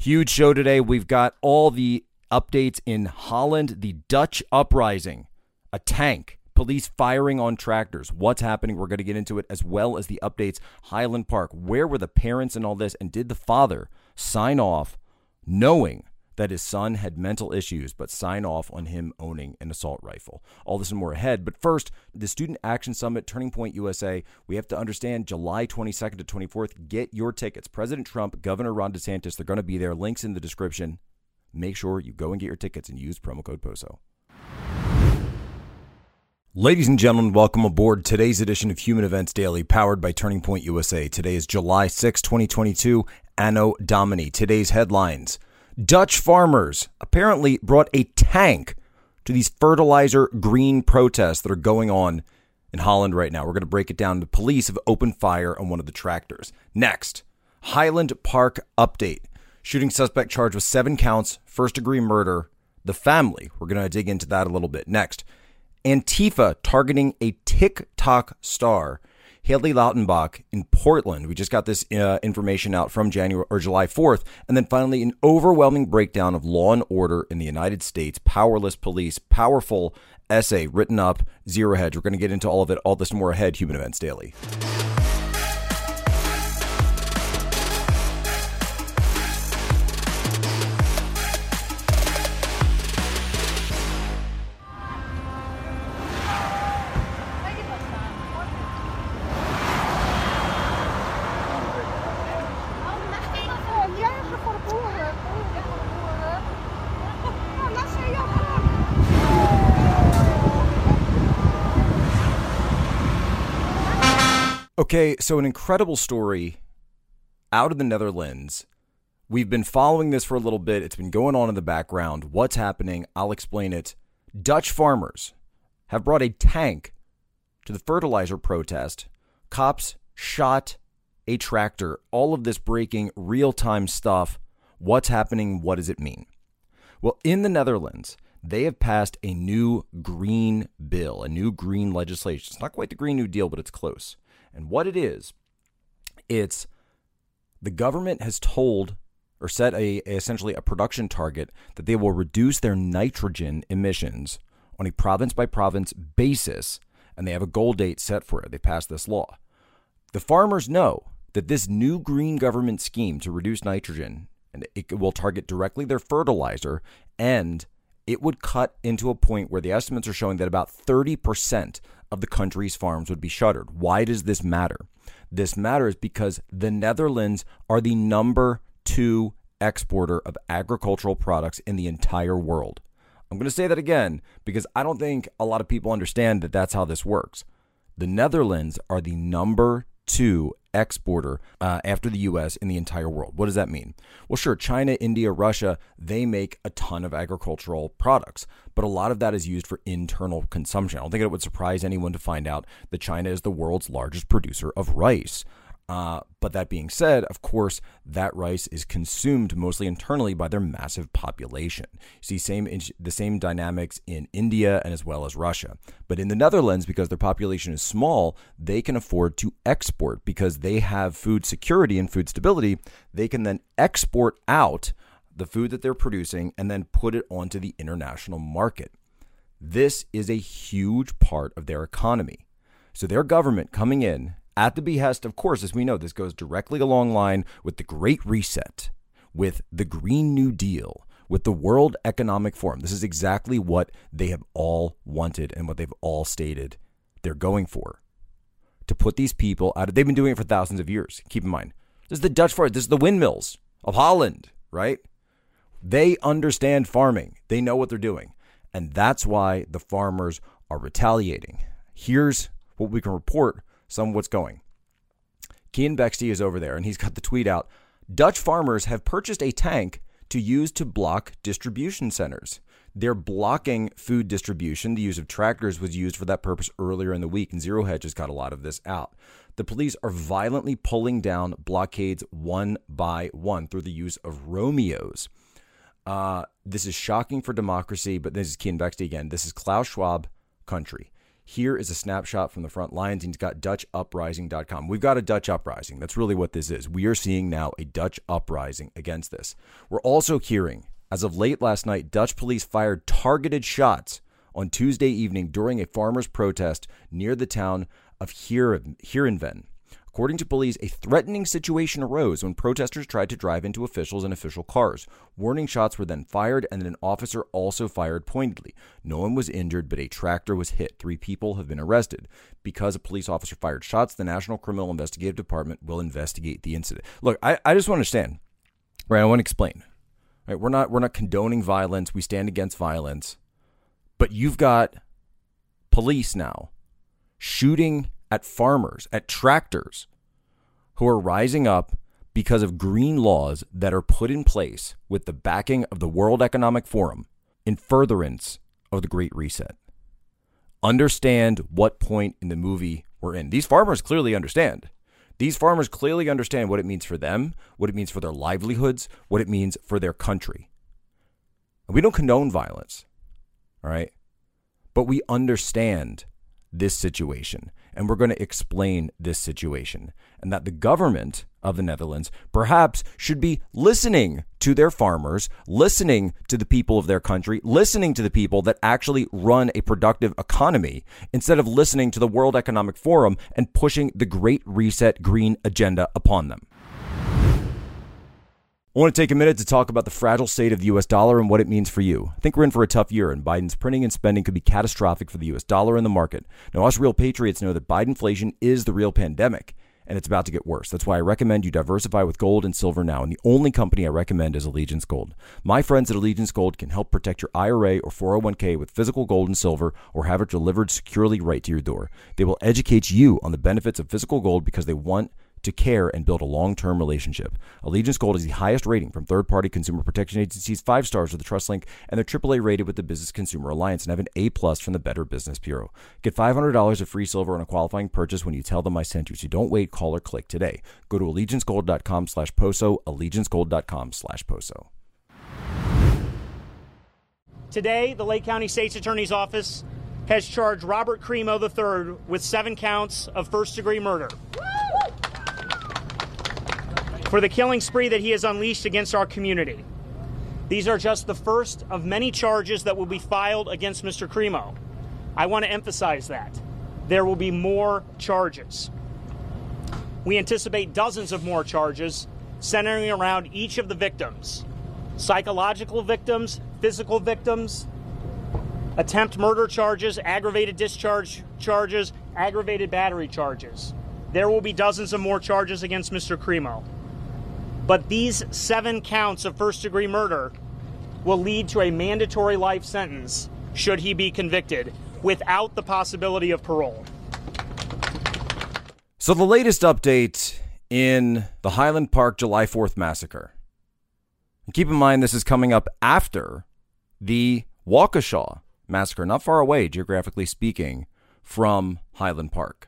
Huge show today. We've got all the updates in Holland, the Dutch uprising, a tank, police firing on tractors. What's happening? We're going to get into it as well as the updates. Highland Park, where were the parents and all this? And did the father sign off knowing that his son had mental issues, but sign off on him owning an assault rifle. All this and more ahead. But first, the Student Action Summit, Turning Point USA. We have to understand July 22nd to 24th. Get your tickets. President Trump, Governor Ron DeSantis, they're going to be there. Links in the description. Make sure you go and get your tickets and use promo code POSO. Ladies and gentlemen, welcome aboard today's edition of Human Events Daily, powered by Turning Point USA. Today is July 6, 2022, Anno Domini. Today's headlines Dutch farmers apparently brought a tank to these fertilizer green protests that are going on in Holland right now. We're going to break it down. The police have opened fire on one of the tractors. Next, Highland Park update. Shooting suspect charged with seven counts, first degree murder. The family. We're going to dig into that a little bit. Next, Antifa targeting a TikTok star Haley Lautenbach in Portland. We just got this uh, information out from January or July 4th. And then finally, an overwhelming breakdown of law and order in the United States, powerless police, powerful essay written up, Zero Hedge. We're going to get into all of it, all this more ahead, Human Events Daily. Okay, so an incredible story out of the Netherlands. We've been following this for a little bit. It's been going on in the background. What's happening? I'll explain it. Dutch farmers have brought a tank to the fertilizer protest. Cops shot a tractor. All of this breaking real time stuff. What's happening? What does it mean? Well, in the Netherlands, they have passed a new green bill, a new green legislation. It's not quite the Green New Deal, but it's close. And what it is, it's the government has told or set a, a, essentially a production target that they will reduce their nitrogen emissions on a province by province basis and they have a goal date set for it. They passed this law. The farmers know that this new green government scheme to reduce nitrogen and it will target directly their fertilizer and it would cut into a point where the estimates are showing that about 30% of the country's farms would be shuttered. Why does this matter? This matters because the Netherlands are the number two exporter of agricultural products in the entire world. I'm going to say that again because I don't think a lot of people understand that that's how this works. The Netherlands are the number two exporter uh, after the U.S. in the entire world. What does that mean? Well, sure, China, India, Russia, they make a ton of agricultural products, but a lot of that is used for internal consumption. I don't think it would surprise anyone to find out that China is the world's largest producer of rice. Uh, but that being said, of course, that rice is consumed mostly internally by their massive population. You see same the same dynamics in India and as well as Russia. But in the Netherlands, because their population is small, they can afford to export because they have food security and food stability. They can then export out the food that they're producing and then put it onto the international market. This is a huge part of their economy. So their government coming in at the behest, of course, as we know, this goes directly along line with the Great Reset, with the Green New Deal, with the World Economic Forum. This is exactly what they have all wanted and what they've all stated they're going for. To put these people out of, they've been doing it for thousands of years. Keep in mind, this is the Dutch farm, this is the windmills of Holland, right? They understand farming, they know what they're doing. And that's why the farmers are retaliating. Here's what we can report some of what's going. Keean Bexte is over there and he's got the tweet out Dutch farmers have purchased a tank to use to block distribution centers. They're blocking food distribution. The use of tractors was used for that purpose earlier in the week, and Zero Hedge has got a lot of this out. The police are violently pulling down blockades one by one through the use of Romeos. Uh, this is shocking for democracy, but this is Keean Bexte again. This is Klaus Schwab country. Here is a snapshot from the front lines. He's got DutchUprising.com. We've got a Dutch uprising. That's really what this is. We are seeing now a Dutch uprising against this. We're also hearing, as of late last night, Dutch police fired targeted shots on Tuesday evening during a farmers' protest near the town of Heerenveen. According to police, a threatening situation arose when protesters tried to drive into officials and official cars. Warning shots were then fired, and an officer also fired pointedly. No one was injured, but a tractor was hit. Three people have been arrested. Because a police officer fired shots, the National Criminal Investigative Department will investigate the incident. Look, I, I just want to understand, right? I want to explain. Right? We're not we're not condoning violence. We stand against violence. But you've got police now shooting at farmers, at tractors who are rising up because of green laws that are put in place with the backing of the World Economic Forum in furtherance of the Great Reset. Understand what point in the movie we're in. These farmers clearly understand. These farmers clearly understand what it means for them, what it means for their livelihoods, what it means for their country. And we don't condone violence, all right? But we understand this situation and we're going to explain this situation and that the government of the Netherlands perhaps should be listening to their farmers, listening to the people of their country, listening to the people that actually run a productive economy instead of listening to the World Economic Forum and pushing the Great Reset Green agenda upon them. I want to take a minute to talk about the fragile state of the US dollar and what it means for you. I think we're in for a tough year, and Biden's printing and spending could be catastrophic for the US dollar and the market. Now, us real patriots know that Bidenflation is the real pandemic, and it's about to get worse. That's why I recommend you diversify with gold and silver now, and the only company I recommend is Allegiance Gold. My friends at Allegiance Gold can help protect your IRA or 401k with physical gold and silver or have it delivered securely right to your door. They will educate you on the benefits of physical gold because they want to care and build a long term relationship. Allegiance Gold is the highest rating from third party consumer protection agencies, five stars with the Trust Link, and they're AAA rated with the Business Consumer Alliance and have an A plus from the Better Business Bureau. Get $500 of free silver on a qualifying purchase when you tell them I sent you. So don't wait, call or click today. Go to allegiancegold.com slash POSO, allegiancegold.com slash POSO. Today, the Lake County State's Attorney's Office has charged Robert Crimo III with seven counts of first degree murder for the killing spree that he has unleashed against our community. These are just the first of many charges that will be filed against Mr. Crimo. I want to emphasize that. There will be more charges. We anticipate dozens of more charges centering around each of the victims psychological victims, physical victims, attempt murder charges, aggravated discharge charges, aggravated battery charges. There will be dozens of more charges against Mr. Crimo. But these seven counts of first degree murder will lead to a mandatory life sentence should he be convicted without the possibility of parole. So, the latest update in the Highland Park July 4th massacre. And keep in mind, this is coming up after the Waukesha massacre, not far away, geographically speaking, from Highland Park.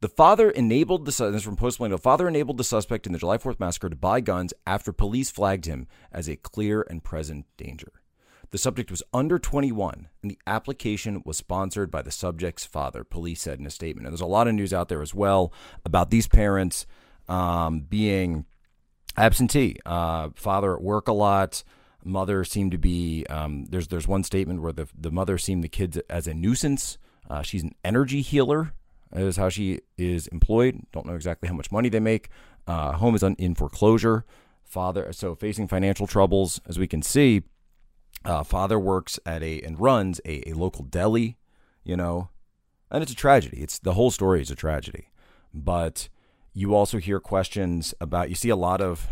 The father enabled the this is from Post The father enabled the suspect in the July 4th massacre to buy guns after police flagged him as a clear and present danger. The subject was under 21, and the application was sponsored by the subject's father, police said in a statement. And there's a lot of news out there as well about these parents um, being absentee. Uh, father at work a lot. Mother seemed to be. Um, there's there's one statement where the the mother seemed the kids as a nuisance. Uh, she's an energy healer is how she is employed. Don't know exactly how much money they make. Uh, home is in foreclosure. Father, so facing financial troubles, as we can see. Uh, father works at a and runs a, a local deli, you know, and it's a tragedy. It's the whole story is a tragedy. But you also hear questions about. You see a lot of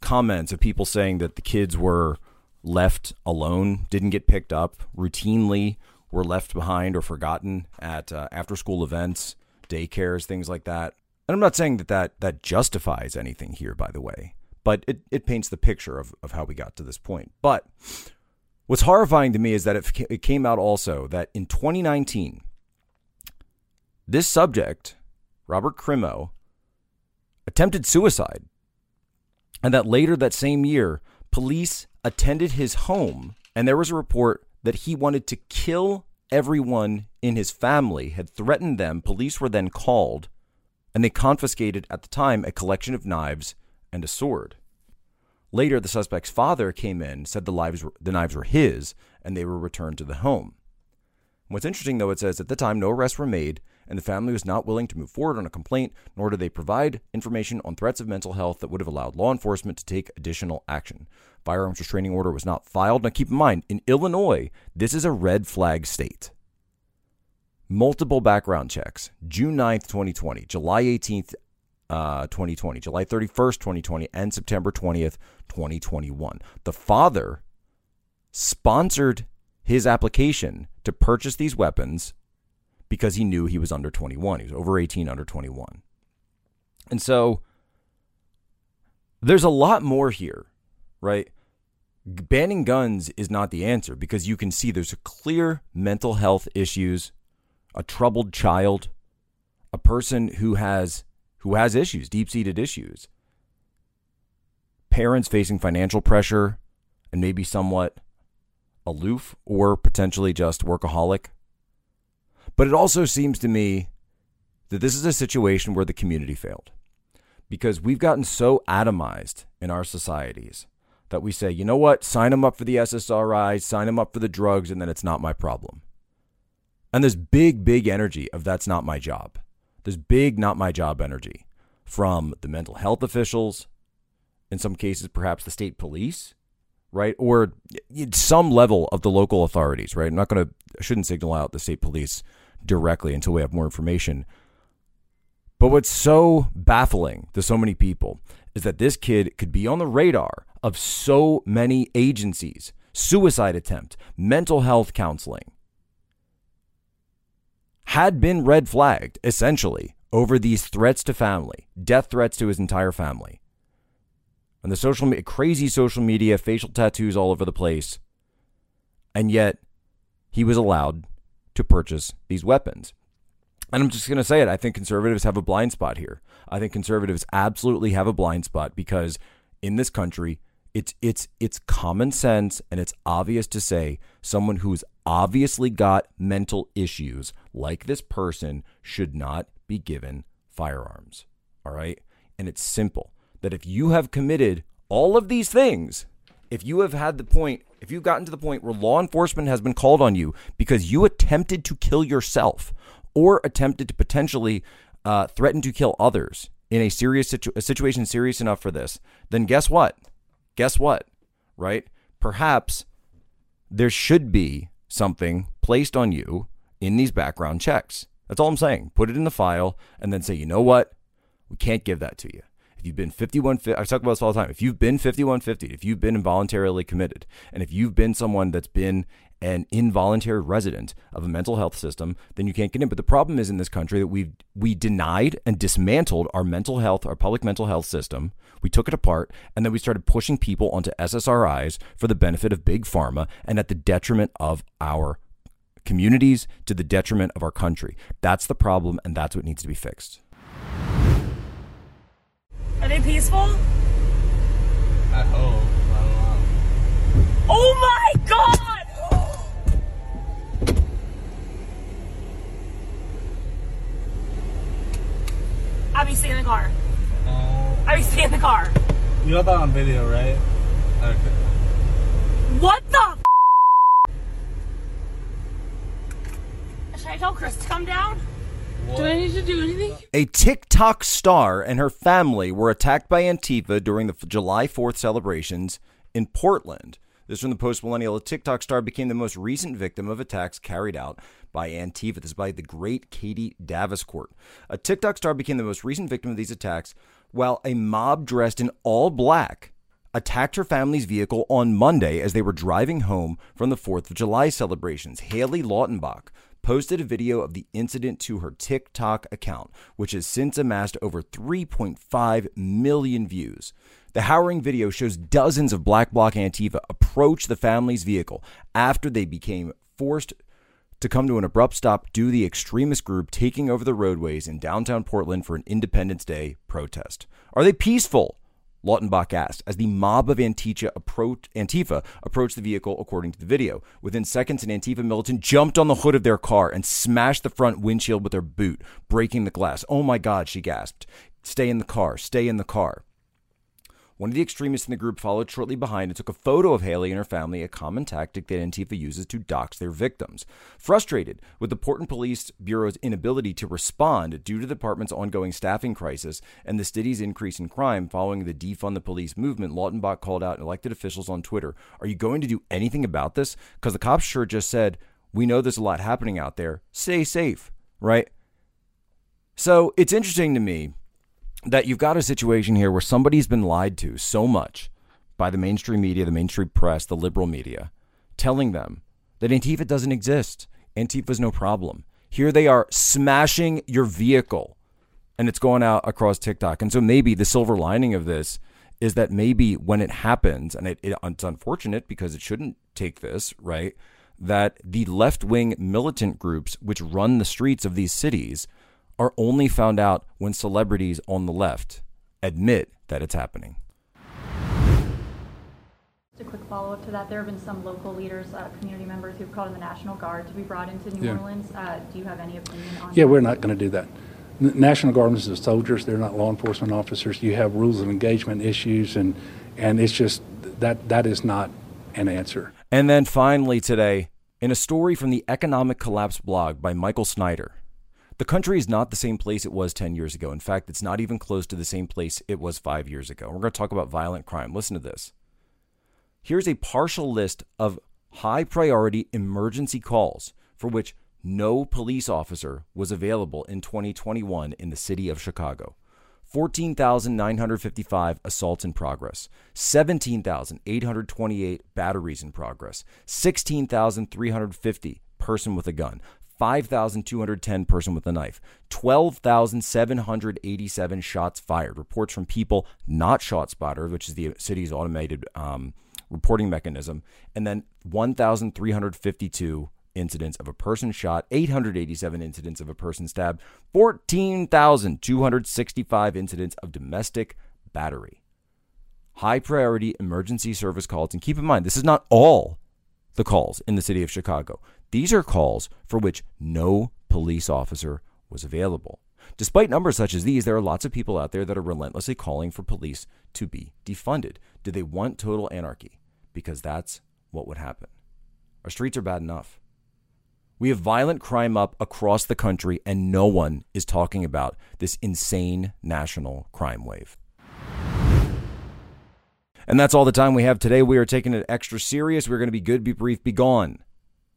comments of people saying that the kids were left alone, didn't get picked up routinely were left behind or forgotten at uh, after school events, daycares, things like that. And I'm not saying that, that that justifies anything here, by the way, but it, it paints the picture of, of how we got to this point. But what's horrifying to me is that it, it came out also that in 2019, this subject, Robert Crimo, attempted suicide. And that later that same year, police attended his home and there was a report that he wanted to kill everyone in his family had threatened them. Police were then called, and they confiscated at the time a collection of knives and a sword. Later, the suspect's father came in, said the, lives were, the knives were his, and they were returned to the home. What's interesting, though, it says at the time no arrests were made, and the family was not willing to move forward on a complaint, nor did they provide information on threats of mental health that would have allowed law enforcement to take additional action. Firearms restraining order was not filed. Now, keep in mind, in Illinois, this is a red flag state. Multiple background checks. June 9th, 2020, July 18th, uh, 2020, July 31st, 2020, and September 20th, 2021. The father sponsored his application to purchase these weapons because he knew he was under 21. He was over 18, under 21. And so there's a lot more here, right? Banning guns is not the answer because you can see there's a clear mental health issues, a troubled child, a person who has who has issues, deep-seated issues. Parents facing financial pressure and maybe somewhat aloof or potentially just workaholic. But it also seems to me that this is a situation where the community failed because we've gotten so atomized in our societies that we say, you know what, sign them up for the SSRIs, sign them up for the drugs, and then it's not my problem. And there's big, big energy of that's not my job. There's big, not my job energy from the mental health officials, in some cases, perhaps the state police, right? Or some level of the local authorities, right? I'm not going to, I shouldn't signal out the state police directly until we have more information. But what's so baffling to so many people is that this kid could be on the radar of so many agencies suicide attempt, mental health counseling had been red flagged essentially over these threats to family, death threats to his entire family and the social crazy social media, facial tattoos all over the place. And yet he was allowed to purchase these weapons. And I'm just going to say it. I think conservatives have a blind spot here. I think conservatives absolutely have a blind spot because in this country, it's it's it's common sense and it's obvious to say someone who's obviously got mental issues like this person should not be given firearms. All right? And it's simple that if you have committed all of these things, if you have had the point, if you've gotten to the point where law enforcement has been called on you because you attempted to kill yourself or attempted to potentially uh, threaten to kill others in a serious situ- a situation serious enough for this, then guess what? Guess what? Right? Perhaps there should be something placed on you in these background checks. That's all I'm saying. Put it in the file and then say, you know what? We can't give that to you. If you've been 5150, I talk about this all the time. If you've been 5150, if you've been involuntarily committed, and if you've been someone that's been an involuntary resident of a mental health system, then you can't get in. But the problem is in this country that we we denied and dismantled our mental health, our public mental health system. We took it apart, and then we started pushing people onto SSRIs for the benefit of big pharma and at the detriment of our communities, to the detriment of our country. That's the problem, and that's what needs to be fixed. Are they peaceful? I hope. I don't know. Oh my god! Abby, stay in the car. Uh, Abby, stay in the car. you got that on video, right? Okay. What the f- Should I tell Chris to come down? I need to do anything? A TikTok star and her family were attacked by Antifa during the July 4th celebrations in Portland. This from the Post Millennial. A TikTok star became the most recent victim of attacks carried out by Antifa. This is by the great Katie Daviscourt. A TikTok star became the most recent victim of these attacks while a mob dressed in all black attacked her family's vehicle on Monday as they were driving home from the 4th of July celebrations. Haley Lautenbach posted a video of the incident to her TikTok account, which has since amassed over 3.5 million views. The harrowing video shows dozens of Black Bloc Antifa approach the family's vehicle after they became forced to come to an abrupt stop due to the extremist group taking over the roadways in downtown Portland for an Independence Day protest. Are they peaceful? Lautenbach asked, as the mob of Antifa, Antifa approached the vehicle, according to the video. Within seconds, an Antifa militant jumped on the hood of their car and smashed the front windshield with their boot, breaking the glass. Oh my God, she gasped. Stay in the car, stay in the car. One of the extremists in the group followed shortly behind and took a photo of Haley and her family, a common tactic that Antifa uses to dox their victims. Frustrated with the Portland Police Bureau's inability to respond due to the department's ongoing staffing crisis and the city's increase in crime following the defund the police movement, Lautenbach called out elected officials on Twitter Are you going to do anything about this? Because the cops sure just said, We know there's a lot happening out there. Stay safe, right? So it's interesting to me that you've got a situation here where somebody's been lied to so much by the mainstream media, the mainstream press, the liberal media, telling them that Antifa doesn't exist. Antifa's no problem. Here they are smashing your vehicle and it's going out across TikTok. And so maybe the silver lining of this is that maybe when it happens, and it, it, it's unfortunate because it shouldn't take this, right? That the left wing militant groups which run the streets of these cities are only found out when celebrities on the left admit that it's happening. Just a quick follow up to that. There have been some local leaders, uh, community members who've called in the National Guard to be brought into New Yeah. Orleans. Uh, do you have any opinion on that? Yeah, that? we're not going to do that. N- National Guard is the soldiers, they're not law enforcement officers. You have rules of engagement issues, and, and it's just, that, that is not an answer. And then finally today, in a story from the Economic Collapse blog by Michael Snyder, the country is not the same place it was 10 years ago. In fact, it's not even close to the same place it was five years ago. We're going to talk about violent crime. Listen to this. Here's a partial list of high priority emergency calls for which no police officer was available in 2021 in the city of Chicago. 14,955 assaults in progress, 17,828 batteries in progress, 16,350 person with a gun, 5,210 person with a knife, 12,787 shots fired. Reports from people not shot ShotSpotter, which is the city's automated um, reporting mechanism, and then 1,352 incidents of a person shot, 887 incidents of a person stabbed, 14,265 incidents of domestic battery. High priority emergency service calls. And keep in mind, this is not all the calls in the city of Chicago. These are calls for which no police officer was available. Despite numbers such as these, there are lots of people out there that are relentlessly calling for police to be defunded. Do they want total anarchy? Because that's what would happen. Our streets are bad enough. We have violent crime up across the country, and no one is talking about this insane national crime wave. And that's all the time we have today. We are taking it extra serious. We're going to be good, be brief, be gone.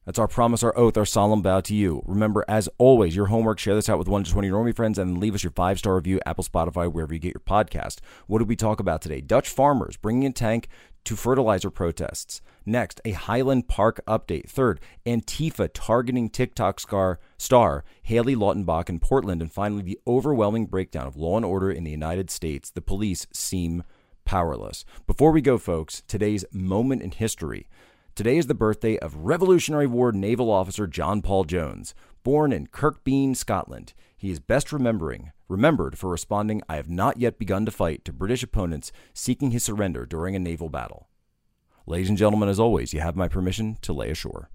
That's our promise, our oath, our solemn vow to you. Remember, as always, your homework, share this out with one to 20 normie friends and leave us your five star review, Apple, Spotify, wherever you get your podcast. What did we talk about today? Dutch farmers bringing a tank to fertilizer protests. Next, a Highland Park update. Third, Antifa targeting TikTok star, star Haley Lautenbach in Portland. And finally, the overwhelming breakdown of law and order in the United States. The police seem powerless. Before we go, folks, today's moment in history. Today is the birthday of Revolutionary War naval officer John Paul Jones, born in Kirkbean, Scotland. He is best remembering remembered for responding I have not yet begun to fight to British opponents seeking his surrender during a naval battle. Ladies and gentlemen, as always, you have my permission to lay ashore.